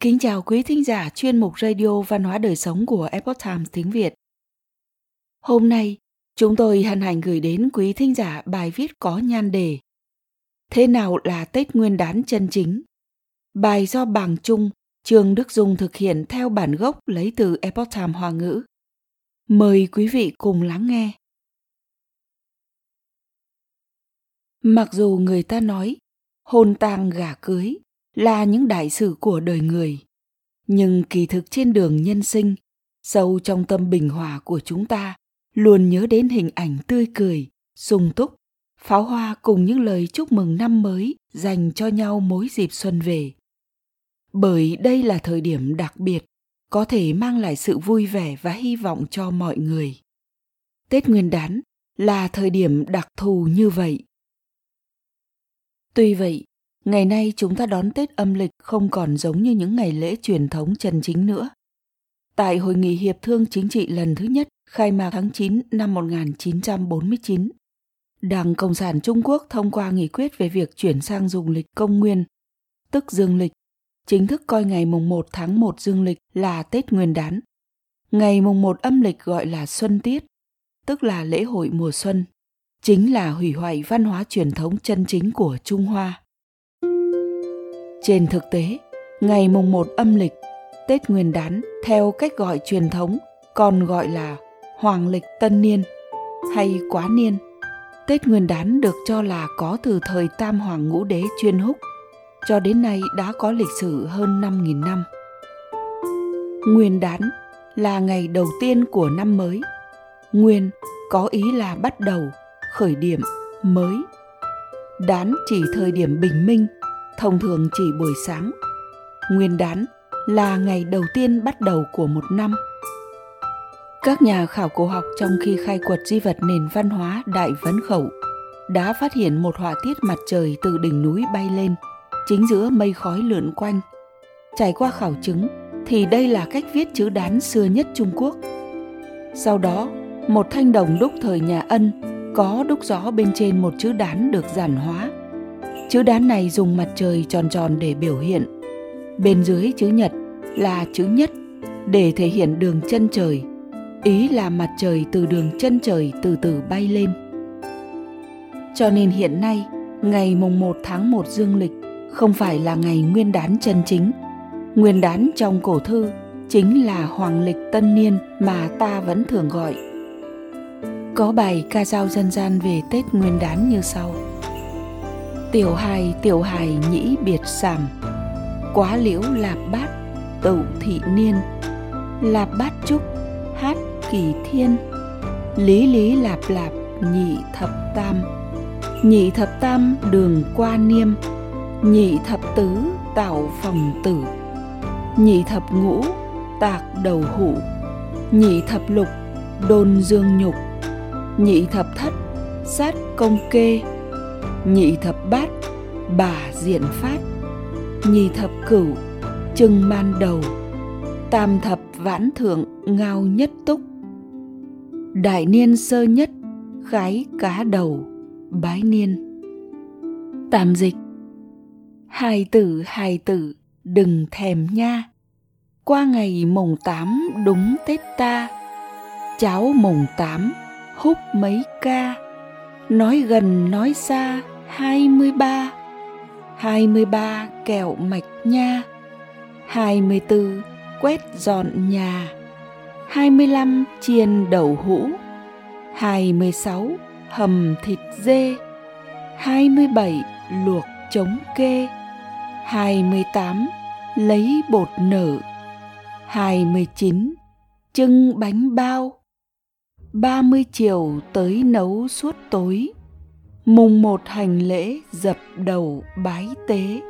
Kính chào quý thính giả chuyên mục Radio Văn hóa Đời Sống của Epoch Times tiếng Việt. Hôm nay, chúng tôi hân hạnh gửi đến quý thính giả bài viết có nhan đề Thế nào là Tết Nguyên đán chân chính? Bài do Bàng Trung, Trương Đức Dung thực hiện theo bản gốc lấy từ Epoch Times Hoa ngữ. Mời quý vị cùng lắng nghe. Mặc dù người ta nói hôn tang gả cưới là những đại sự của đời người. Nhưng kỳ thực trên đường nhân sinh, sâu trong tâm bình hòa của chúng ta, luôn nhớ đến hình ảnh tươi cười, sung túc, pháo hoa cùng những lời chúc mừng năm mới dành cho nhau mỗi dịp xuân về. Bởi đây là thời điểm đặc biệt, có thể mang lại sự vui vẻ và hy vọng cho mọi người. Tết nguyên đán là thời điểm đặc thù như vậy. Tuy vậy Ngày nay chúng ta đón Tết âm lịch không còn giống như những ngày lễ truyền thống chân chính nữa. Tại Hội nghị Hiệp thương Chính trị lần thứ nhất khai mạc tháng 9 năm 1949, Đảng Cộng sản Trung Quốc thông qua nghị quyết về việc chuyển sang dùng lịch công nguyên, tức dương lịch, chính thức coi ngày mùng 1 tháng 1 dương lịch là Tết Nguyên đán. Ngày mùng 1 âm lịch gọi là Xuân Tiết, tức là lễ hội mùa xuân, chính là hủy hoại văn hóa truyền thống chân chính của Trung Hoa. Trên thực tế, ngày mùng 1 âm lịch, Tết Nguyên đán theo cách gọi truyền thống còn gọi là Hoàng lịch Tân Niên hay Quá Niên. Tết Nguyên đán được cho là có từ thời Tam Hoàng Ngũ Đế chuyên húc, cho đến nay đã có lịch sử hơn 5.000 năm. Nguyên đán là ngày đầu tiên của năm mới. Nguyên có ý là bắt đầu, khởi điểm, mới. Đán chỉ thời điểm bình minh thông thường chỉ buổi sáng. Nguyên đán là ngày đầu tiên bắt đầu của một năm. Các nhà khảo cổ học trong khi khai quật di vật nền văn hóa Đại Vấn Khẩu đã phát hiện một họa tiết mặt trời từ đỉnh núi bay lên, chính giữa mây khói lượn quanh. Trải qua khảo chứng thì đây là cách viết chữ đán xưa nhất Trung Quốc. Sau đó, một thanh đồng đúc thời nhà Ân có đúc rõ bên trên một chữ đán được giản hóa Chữ đán này dùng mặt trời tròn tròn để biểu hiện. Bên dưới chữ nhật là chữ nhất để thể hiện đường chân trời. Ý là mặt trời từ đường chân trời từ từ bay lên. Cho nên hiện nay, ngày mùng 1 tháng 1 dương lịch không phải là ngày nguyên đán chân chính. Nguyên đán trong cổ thư chính là hoàng lịch tân niên mà ta vẫn thường gọi. Có bài ca dao dân gian về Tết Nguyên đán như sau tiểu hài tiểu hài nhĩ biệt sàm. Quá liễu lạp bát, tẩu thị niên. Lạp bát trúc, hát kỳ thiên. Lý lý lạp lạp, nhị thập tam. Nhị thập tam, đường qua niêm. Nhị thập tứ, tạo phòng tử. Nhị thập ngũ, tạc đầu hủ. Nhị thập lục, đôn dương nhục. Nhị thập thất, sát công kê nhị thập bát, bà diện phát. Nhị thập cửu trưng man đầu. Tam thập vãn thượng, ngao nhất túc. Đại niên sơ nhất, khái cá đầu, bái niên. Tạm dịch. Hai tử hai tử, đừng thèm nha. Qua ngày mùng tám, đúng tết ta. Cháu mùng tám, húp mấy ca. Nói gần, nói xa hai mươi ba, hai mươi ba kẹo mạch nha, hai mươi tư quét dọn nhà, hai mươi lăm chiên đậu hũ, hai mươi sáu hầm thịt dê, hai mươi bảy luộc chống kê, hai mươi tám lấy bột nở, hai mươi chín trưng bánh bao, ba mươi chiều tới nấu suốt tối mùng một hành lễ dập đầu bái tế.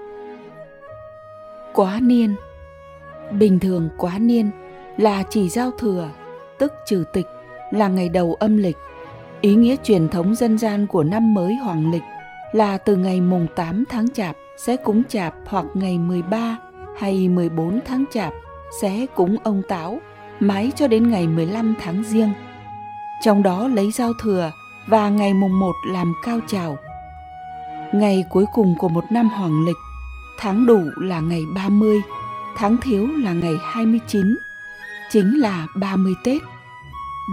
Quá niên. Bình thường quá niên là chỉ giao thừa, tức trừ tịch, là ngày đầu âm lịch. Ý nghĩa truyền thống dân gian của năm mới hoàng lịch là từ ngày mùng 8 tháng chạp sẽ cúng chạp hoặc ngày 13 hay 14 tháng chạp sẽ cúng ông táo, mãi cho đến ngày 15 tháng riêng. Trong đó lấy giao thừa và ngày mùng 1 làm cao trào. Ngày cuối cùng của một năm hoàng lịch, tháng đủ là ngày 30, tháng thiếu là ngày 29, chính là 30 Tết.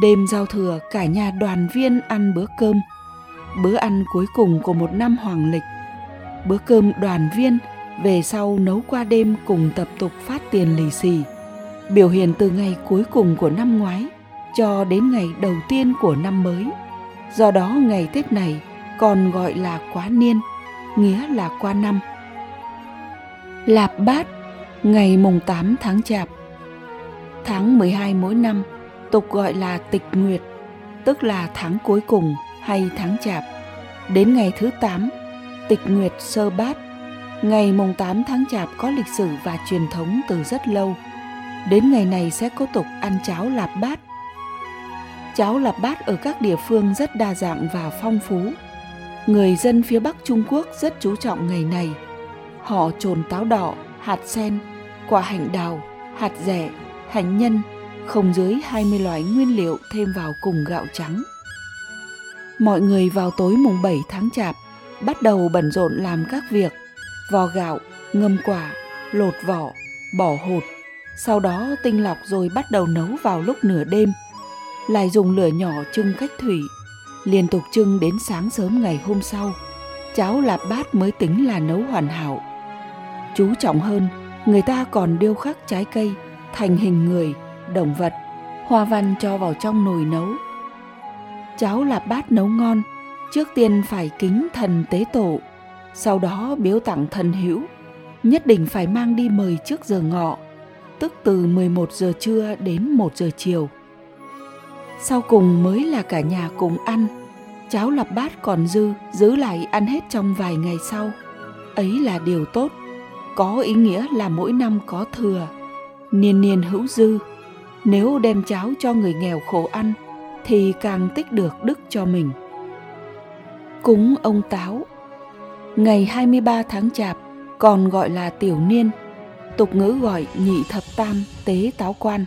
Đêm giao thừa cả nhà đoàn viên ăn bữa cơm, bữa ăn cuối cùng của một năm hoàng lịch. Bữa cơm đoàn viên về sau nấu qua đêm cùng tập tục phát tiền lì xì, biểu hiện từ ngày cuối cùng của năm ngoái cho đến ngày đầu tiên của năm mới. Do đó ngày Tết này còn gọi là quá niên, nghĩa là qua năm. Lạp bát, ngày mùng 8 tháng Chạp. Tháng 12 mỗi năm, tục gọi là tịch nguyệt, tức là tháng cuối cùng hay tháng Chạp. Đến ngày thứ 8, tịch nguyệt sơ bát, ngày mùng 8 tháng Chạp có lịch sử và truyền thống từ rất lâu. Đến ngày này sẽ có tục ăn cháo lạp bát. Cháo lạp bát ở các địa phương rất đa dạng và phong phú. Người dân phía Bắc Trung Quốc rất chú trọng ngày này. Họ trồn táo đỏ, hạt sen, quả hạnh đào, hạt rẻ, hành nhân, không dưới 20 loại nguyên liệu thêm vào cùng gạo trắng. Mọi người vào tối mùng 7 tháng Chạp bắt đầu bận rộn làm các việc vò gạo, ngâm quả, lột vỏ, bỏ hột. Sau đó tinh lọc rồi bắt đầu nấu vào lúc nửa đêm. Lại dùng lửa nhỏ trưng cách thủy, liên tục trưng đến sáng sớm ngày hôm sau. Cháo lạp bát mới tính là nấu hoàn hảo. Chú trọng hơn, người ta còn điêu khắc trái cây thành hình người, động vật, hoa văn cho vào trong nồi nấu. Cháo lạp bát nấu ngon, trước tiên phải kính thần tế tổ, sau đó biếu tặng thần hữu, nhất định phải mang đi mời trước giờ ngọ, tức từ 11 giờ trưa đến 1 giờ chiều. Sau cùng mới là cả nhà cùng ăn, cháo lập bát còn dư giữ lại ăn hết trong vài ngày sau. Ấy là điều tốt, có ý nghĩa là mỗi năm có thừa, niên niên hữu dư. Nếu đem cháo cho người nghèo khổ ăn thì càng tích được đức cho mình. Cúng ông Táo Ngày 23 tháng Chạp còn gọi là tiểu niên, tục ngữ gọi nhị thập tam tế táo quan.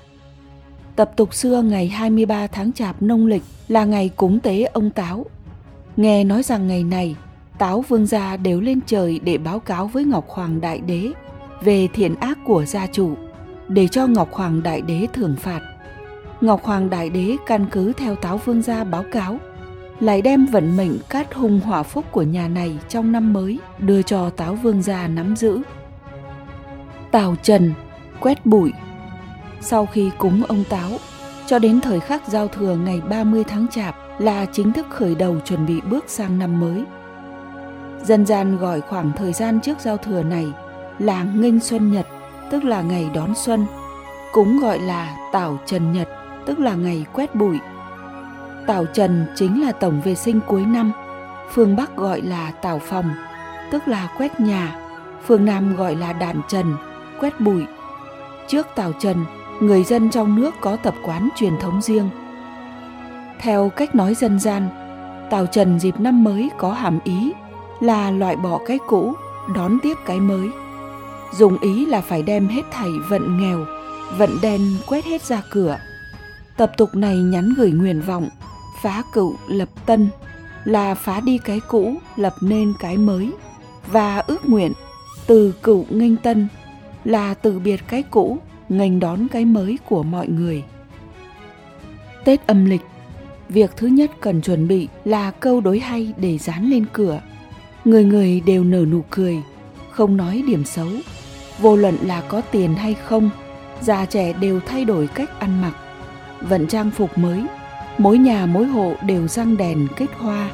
Tập tục xưa ngày 23 tháng Chạp nông lịch là ngày cúng tế ông Táo. Nghe nói rằng ngày này, Táo vương gia đều lên trời để báo cáo với Ngọc Hoàng Đại Đế về thiện ác của gia chủ, để cho Ngọc Hoàng Đại Đế thưởng phạt. Ngọc Hoàng Đại Đế căn cứ theo Táo vương gia báo cáo lại đem vận mệnh cát hung hỏa phúc của nhà này trong năm mới đưa cho Táo Vương gia nắm giữ. Tào Trần quét bụi sau khi cúng ông Táo, cho đến thời khắc giao thừa ngày 30 tháng Chạp là chính thức khởi đầu chuẩn bị bước sang năm mới. Dân gian gọi khoảng thời gian trước giao thừa này là nghênh xuân nhật, tức là ngày đón xuân, cũng gọi là tảo trần nhật, tức là ngày quét bụi Tảo Trần chính là tổng vệ sinh cuối năm, phương Bắc gọi là tảo phòng, tức là quét nhà, phương Nam gọi là đàn trần, quét bụi. Trước tảo trần, người dân trong nước có tập quán truyền thống riêng. Theo cách nói dân gian, Tào trần dịp năm mới có hàm ý là loại bỏ cái cũ, đón tiếp cái mới. Dùng ý là phải đem hết thảy vận nghèo, vận đen quét hết ra cửa. Tập tục này nhắn gửi nguyện vọng phá cựu lập tân là phá đi cái cũ lập nên cái mới và ước nguyện từ cựu nghênh tân là từ biệt cái cũ nghênh đón cái mới của mọi người tết âm lịch, việc thứ nhất cần chuẩn bị là câu đối hay để dán lên cửa người người đều nở nụ cười, không nói điểm xấu vô luận là có tiền hay không, già trẻ đều thay đổi cách ăn mặc vận trang phục mới, mỗi nhà mỗi hộ đều răng đèn kết hoa.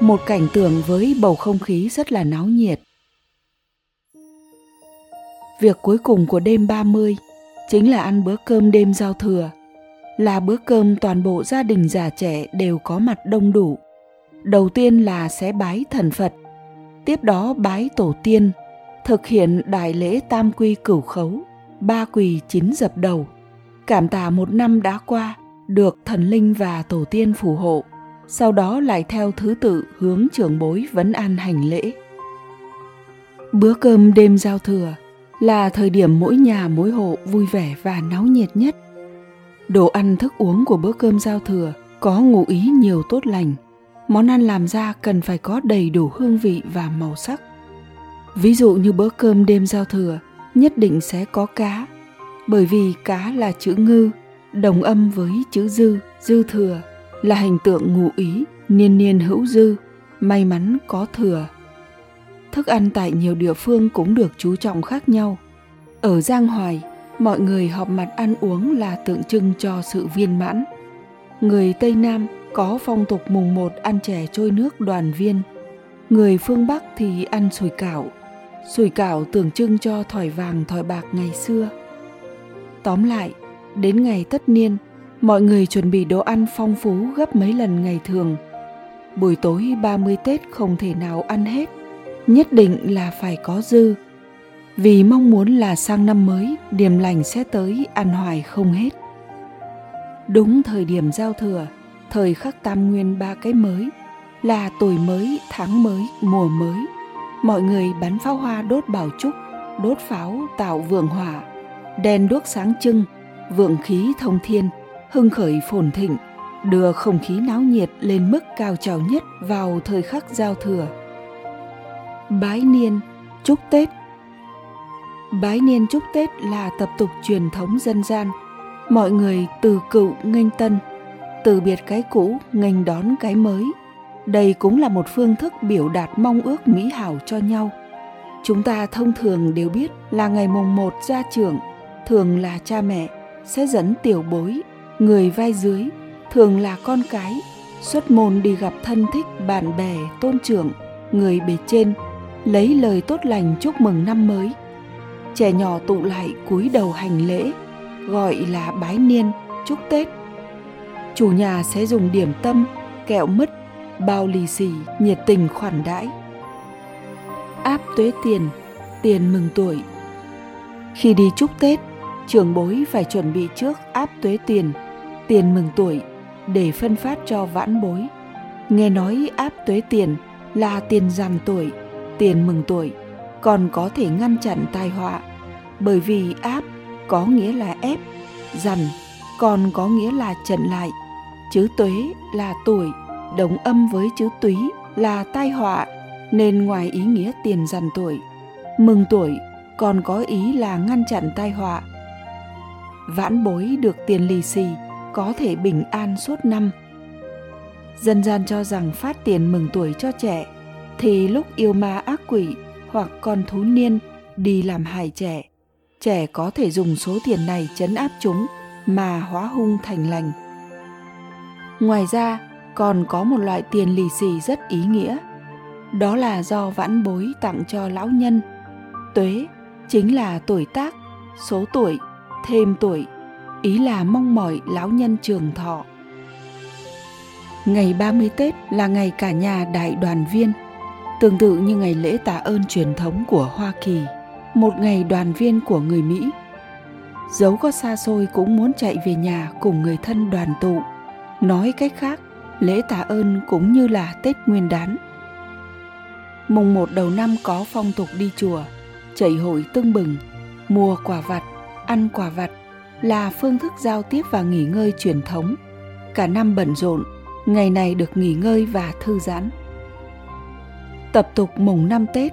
Một cảnh tượng với bầu không khí rất là náo nhiệt. Việc cuối cùng của đêm 30 chính là ăn bữa cơm đêm giao thừa. Là bữa cơm toàn bộ gia đình già trẻ đều có mặt đông đủ. Đầu tiên là sẽ bái thần Phật, tiếp đó bái tổ tiên, thực hiện đại lễ tam quy cửu khấu, ba quỳ chín dập đầu, cảm tạ một năm đã qua, được thần linh và tổ tiên phù hộ, sau đó lại theo thứ tự hướng trưởng bối vấn an hành lễ. Bữa cơm đêm giao thừa là thời điểm mỗi nhà, mỗi hộ vui vẻ và náo nhiệt nhất. Đồ ăn, thức uống của bữa cơm giao thừa có ngụ ý nhiều tốt lành. Món ăn làm ra cần phải có đầy đủ hương vị và màu sắc. Ví dụ như bữa cơm đêm giao thừa, nhất định sẽ có cá, bởi vì cá là chữ ngư, đồng âm với chữ dư dư thừa, là hình tượng ngụ ý, niên niên hữu dư, may mắn có thừa thức ăn tại nhiều địa phương cũng được chú trọng khác nhau. Ở giang hoài mọi người họp mặt ăn uống là tượng trưng cho sự viên mãn. Người tây nam có phong tục mùng một ăn chè trôi nước đoàn viên. Người phương bắc thì ăn sùi cảo. Sùi cảo tượng trưng cho thỏi vàng thỏi bạc ngày xưa. Tóm lại đến ngày tất niên mọi người chuẩn bị đồ ăn phong phú gấp mấy lần ngày thường. Buổi tối 30 Tết không thể nào ăn hết, nhất định là phải có dư. Vì mong muốn là sang năm mới, điềm lành sẽ tới ăn hoài không hết. Đúng thời điểm giao thừa, thời khắc tam nguyên ba cái mới, là tuổi mới, tháng mới, mùa mới. Mọi người bắn pháo hoa đốt bảo trúc, đốt pháo tạo vượng hỏa, đèn đuốc sáng trưng, vượng khí thông thiên, hưng khởi phồn thịnh, đưa không khí náo nhiệt lên mức cao trào nhất vào thời khắc giao thừa. Bái niên, chúc Tết Bái niên chúc Tết là tập tục truyền thống dân gian. Mọi người từ cựu nghênh tân, từ biệt cái cũ nghênh đón cái mới. Đây cũng là một phương thức biểu đạt mong ước mỹ hảo cho nhau. Chúng ta thông thường đều biết là ngày mùng một ra trường, thường là cha mẹ sẽ dẫn tiểu bối, người vai dưới thường là con cái xuất môn đi gặp thân thích bạn bè tôn trưởng người bề trên lấy lời tốt lành chúc mừng năm mới. Trẻ nhỏ tụ lại cúi đầu hành lễ gọi là bái niên chúc tết. Chủ nhà sẽ dùng điểm tâm kẹo mứt bao lì xì nhiệt tình khoản đãi. Áp tuế tiền tiền mừng tuổi. Khi đi chúc tết trưởng bối phải chuẩn bị trước áp tuế tiền tiền mừng tuổi để phân phát cho vãn bối. Nghe nói áp tuế tiền là tiền giàn tuổi, tiền mừng tuổi, còn có thể ngăn chặn tai họa. Bởi vì áp có nghĩa là ép, dằn còn có nghĩa là chặn lại. Chữ tuế là tuổi, đồng âm với chữ túy là tai họa, nên ngoài ý nghĩa tiền dằn tuổi, mừng tuổi còn có ý là ngăn chặn tai họa. Vãn bối được tiền lì xì có thể bình an suốt năm. Dân gian cho rằng phát tiền mừng tuổi cho trẻ thì lúc yêu ma ác quỷ hoặc con thú niên đi làm hại trẻ, trẻ có thể dùng số tiền này chấn áp chúng mà hóa hung thành lành. Ngoài ra, còn có một loại tiền lì xì rất ý nghĩa. Đó là do vãn bối tặng cho lão nhân. Tuế chính là tuổi tác, số tuổi, thêm tuổi ý là mong mỏi lão nhân trường thọ. Ngày 30 Tết là ngày cả nhà đại đoàn viên, tương tự như ngày lễ tạ ơn truyền thống của Hoa Kỳ, một ngày đoàn viên của người Mỹ. Dẫu có xa xôi cũng muốn chạy về nhà cùng người thân đoàn tụ. Nói cách khác, lễ tạ ơn cũng như là Tết Nguyên đán. Mùng một đầu năm có phong tục đi chùa, chảy hội tưng bừng, mua quả vặt, ăn quả vặt là phương thức giao tiếp và nghỉ ngơi truyền thống. Cả năm bận rộn, ngày này được nghỉ ngơi và thư giãn. Tập tục mùng năm Tết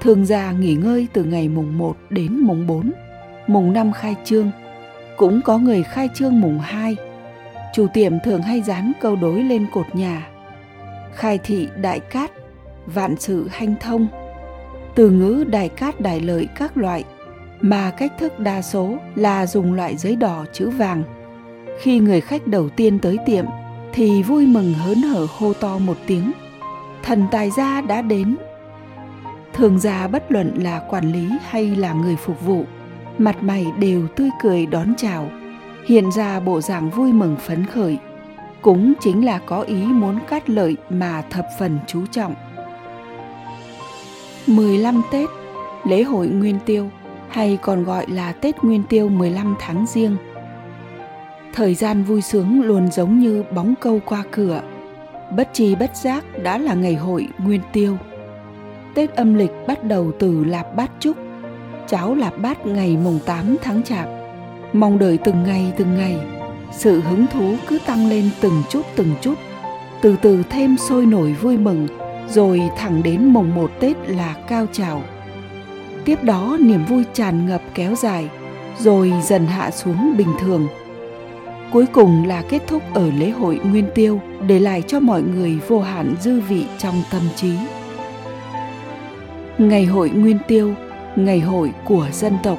Thường già nghỉ ngơi từ ngày mùng 1 đến mùng 4, mùng 5 khai trương. Cũng có người khai trương mùng 2. Chủ tiệm thường hay dán câu đối lên cột nhà. Khai thị đại cát, vạn sự hanh thông. Từ ngữ đại cát đại lợi các loại mà cách thức đa số là dùng loại giấy đỏ chữ vàng. Khi người khách đầu tiên tới tiệm thì vui mừng hớn hở hô to một tiếng. Thần tài gia đã đến. Thường già bất luận là quản lý hay là người phục vụ, mặt mày đều tươi cười đón chào, hiện ra bộ dạng vui mừng phấn khởi. Cũng chính là có ý muốn cát lợi mà thập phần chú trọng. 15 Tết, lễ hội Nguyên Tiêu hay còn gọi là Tết Nguyên Tiêu 15 tháng riêng. Thời gian vui sướng luôn giống như bóng câu qua cửa. Bất chi bất giác đã là ngày hội Nguyên Tiêu. Tết âm lịch bắt đầu từ Lạp Bát Trúc, cháo Lạp Bát ngày mùng 8 tháng Chạp. Mong đợi từng ngày từng ngày, sự hứng thú cứ tăng lên từng chút từng chút, từ từ thêm sôi nổi vui mừng, rồi thẳng đến mùng 1 Tết là cao trào tiếp đó niềm vui tràn ngập kéo dài rồi dần hạ xuống bình thường cuối cùng là kết thúc ở lễ hội nguyên tiêu, để lại cho mọi người vô hạn dư vị trong tâm trí. Ngày hội nguyên tiêu, ngày hội của dân tộc.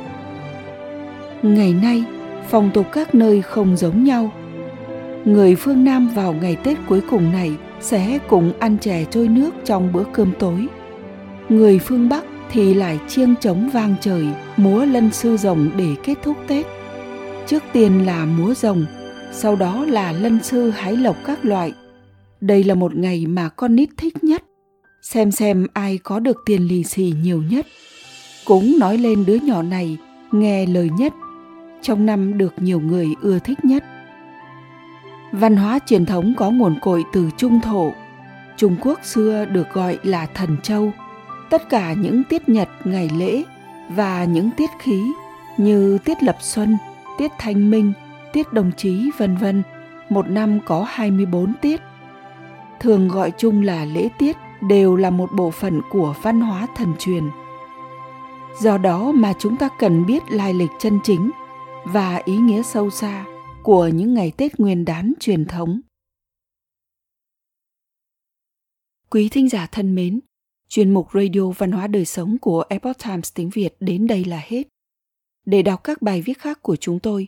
Ngày nay, phong tục các nơi không giống nhau. Người phương nam vào ngày tết cuối cùng này sẽ cùng ăn chè trôi nước trong bữa cơm tối. Người phương bắc thì lại chiêng trống vang trời, múa lân sư rồng để kết thúc tết. Trước tiên là múa rồng sau đó là lân sư hái lộc các loại. Đây là một ngày mà con nít thích nhất, xem xem ai có được tiền lì xì nhiều nhất. Cũng nói lên đứa nhỏ này, nghe lời nhất, trong năm được nhiều người ưa thích nhất. Văn hóa truyền thống có nguồn cội từ trung thổ. Trung quốc xưa được gọi là thần châu. Tất cả những tiết nhật ngày lễ và những tiết khí như tiết lập xuân, tiết thanh minh tiết đồng chí, vân vân. Một năm có 24 tiết. Thường gọi chung là lễ tiết, đều là một bộ phận của văn hóa thần truyền. Do đó mà chúng ta cần biết lai lịch chân chính và ý nghĩa sâu xa của những ngày tết nguyên đán truyền thống. Quý thính giả thân mến, chuyên mục radio văn hóa đời sống của epoch times tiếng việt đến đây là hết. Để đọc các bài viết khác của chúng tôi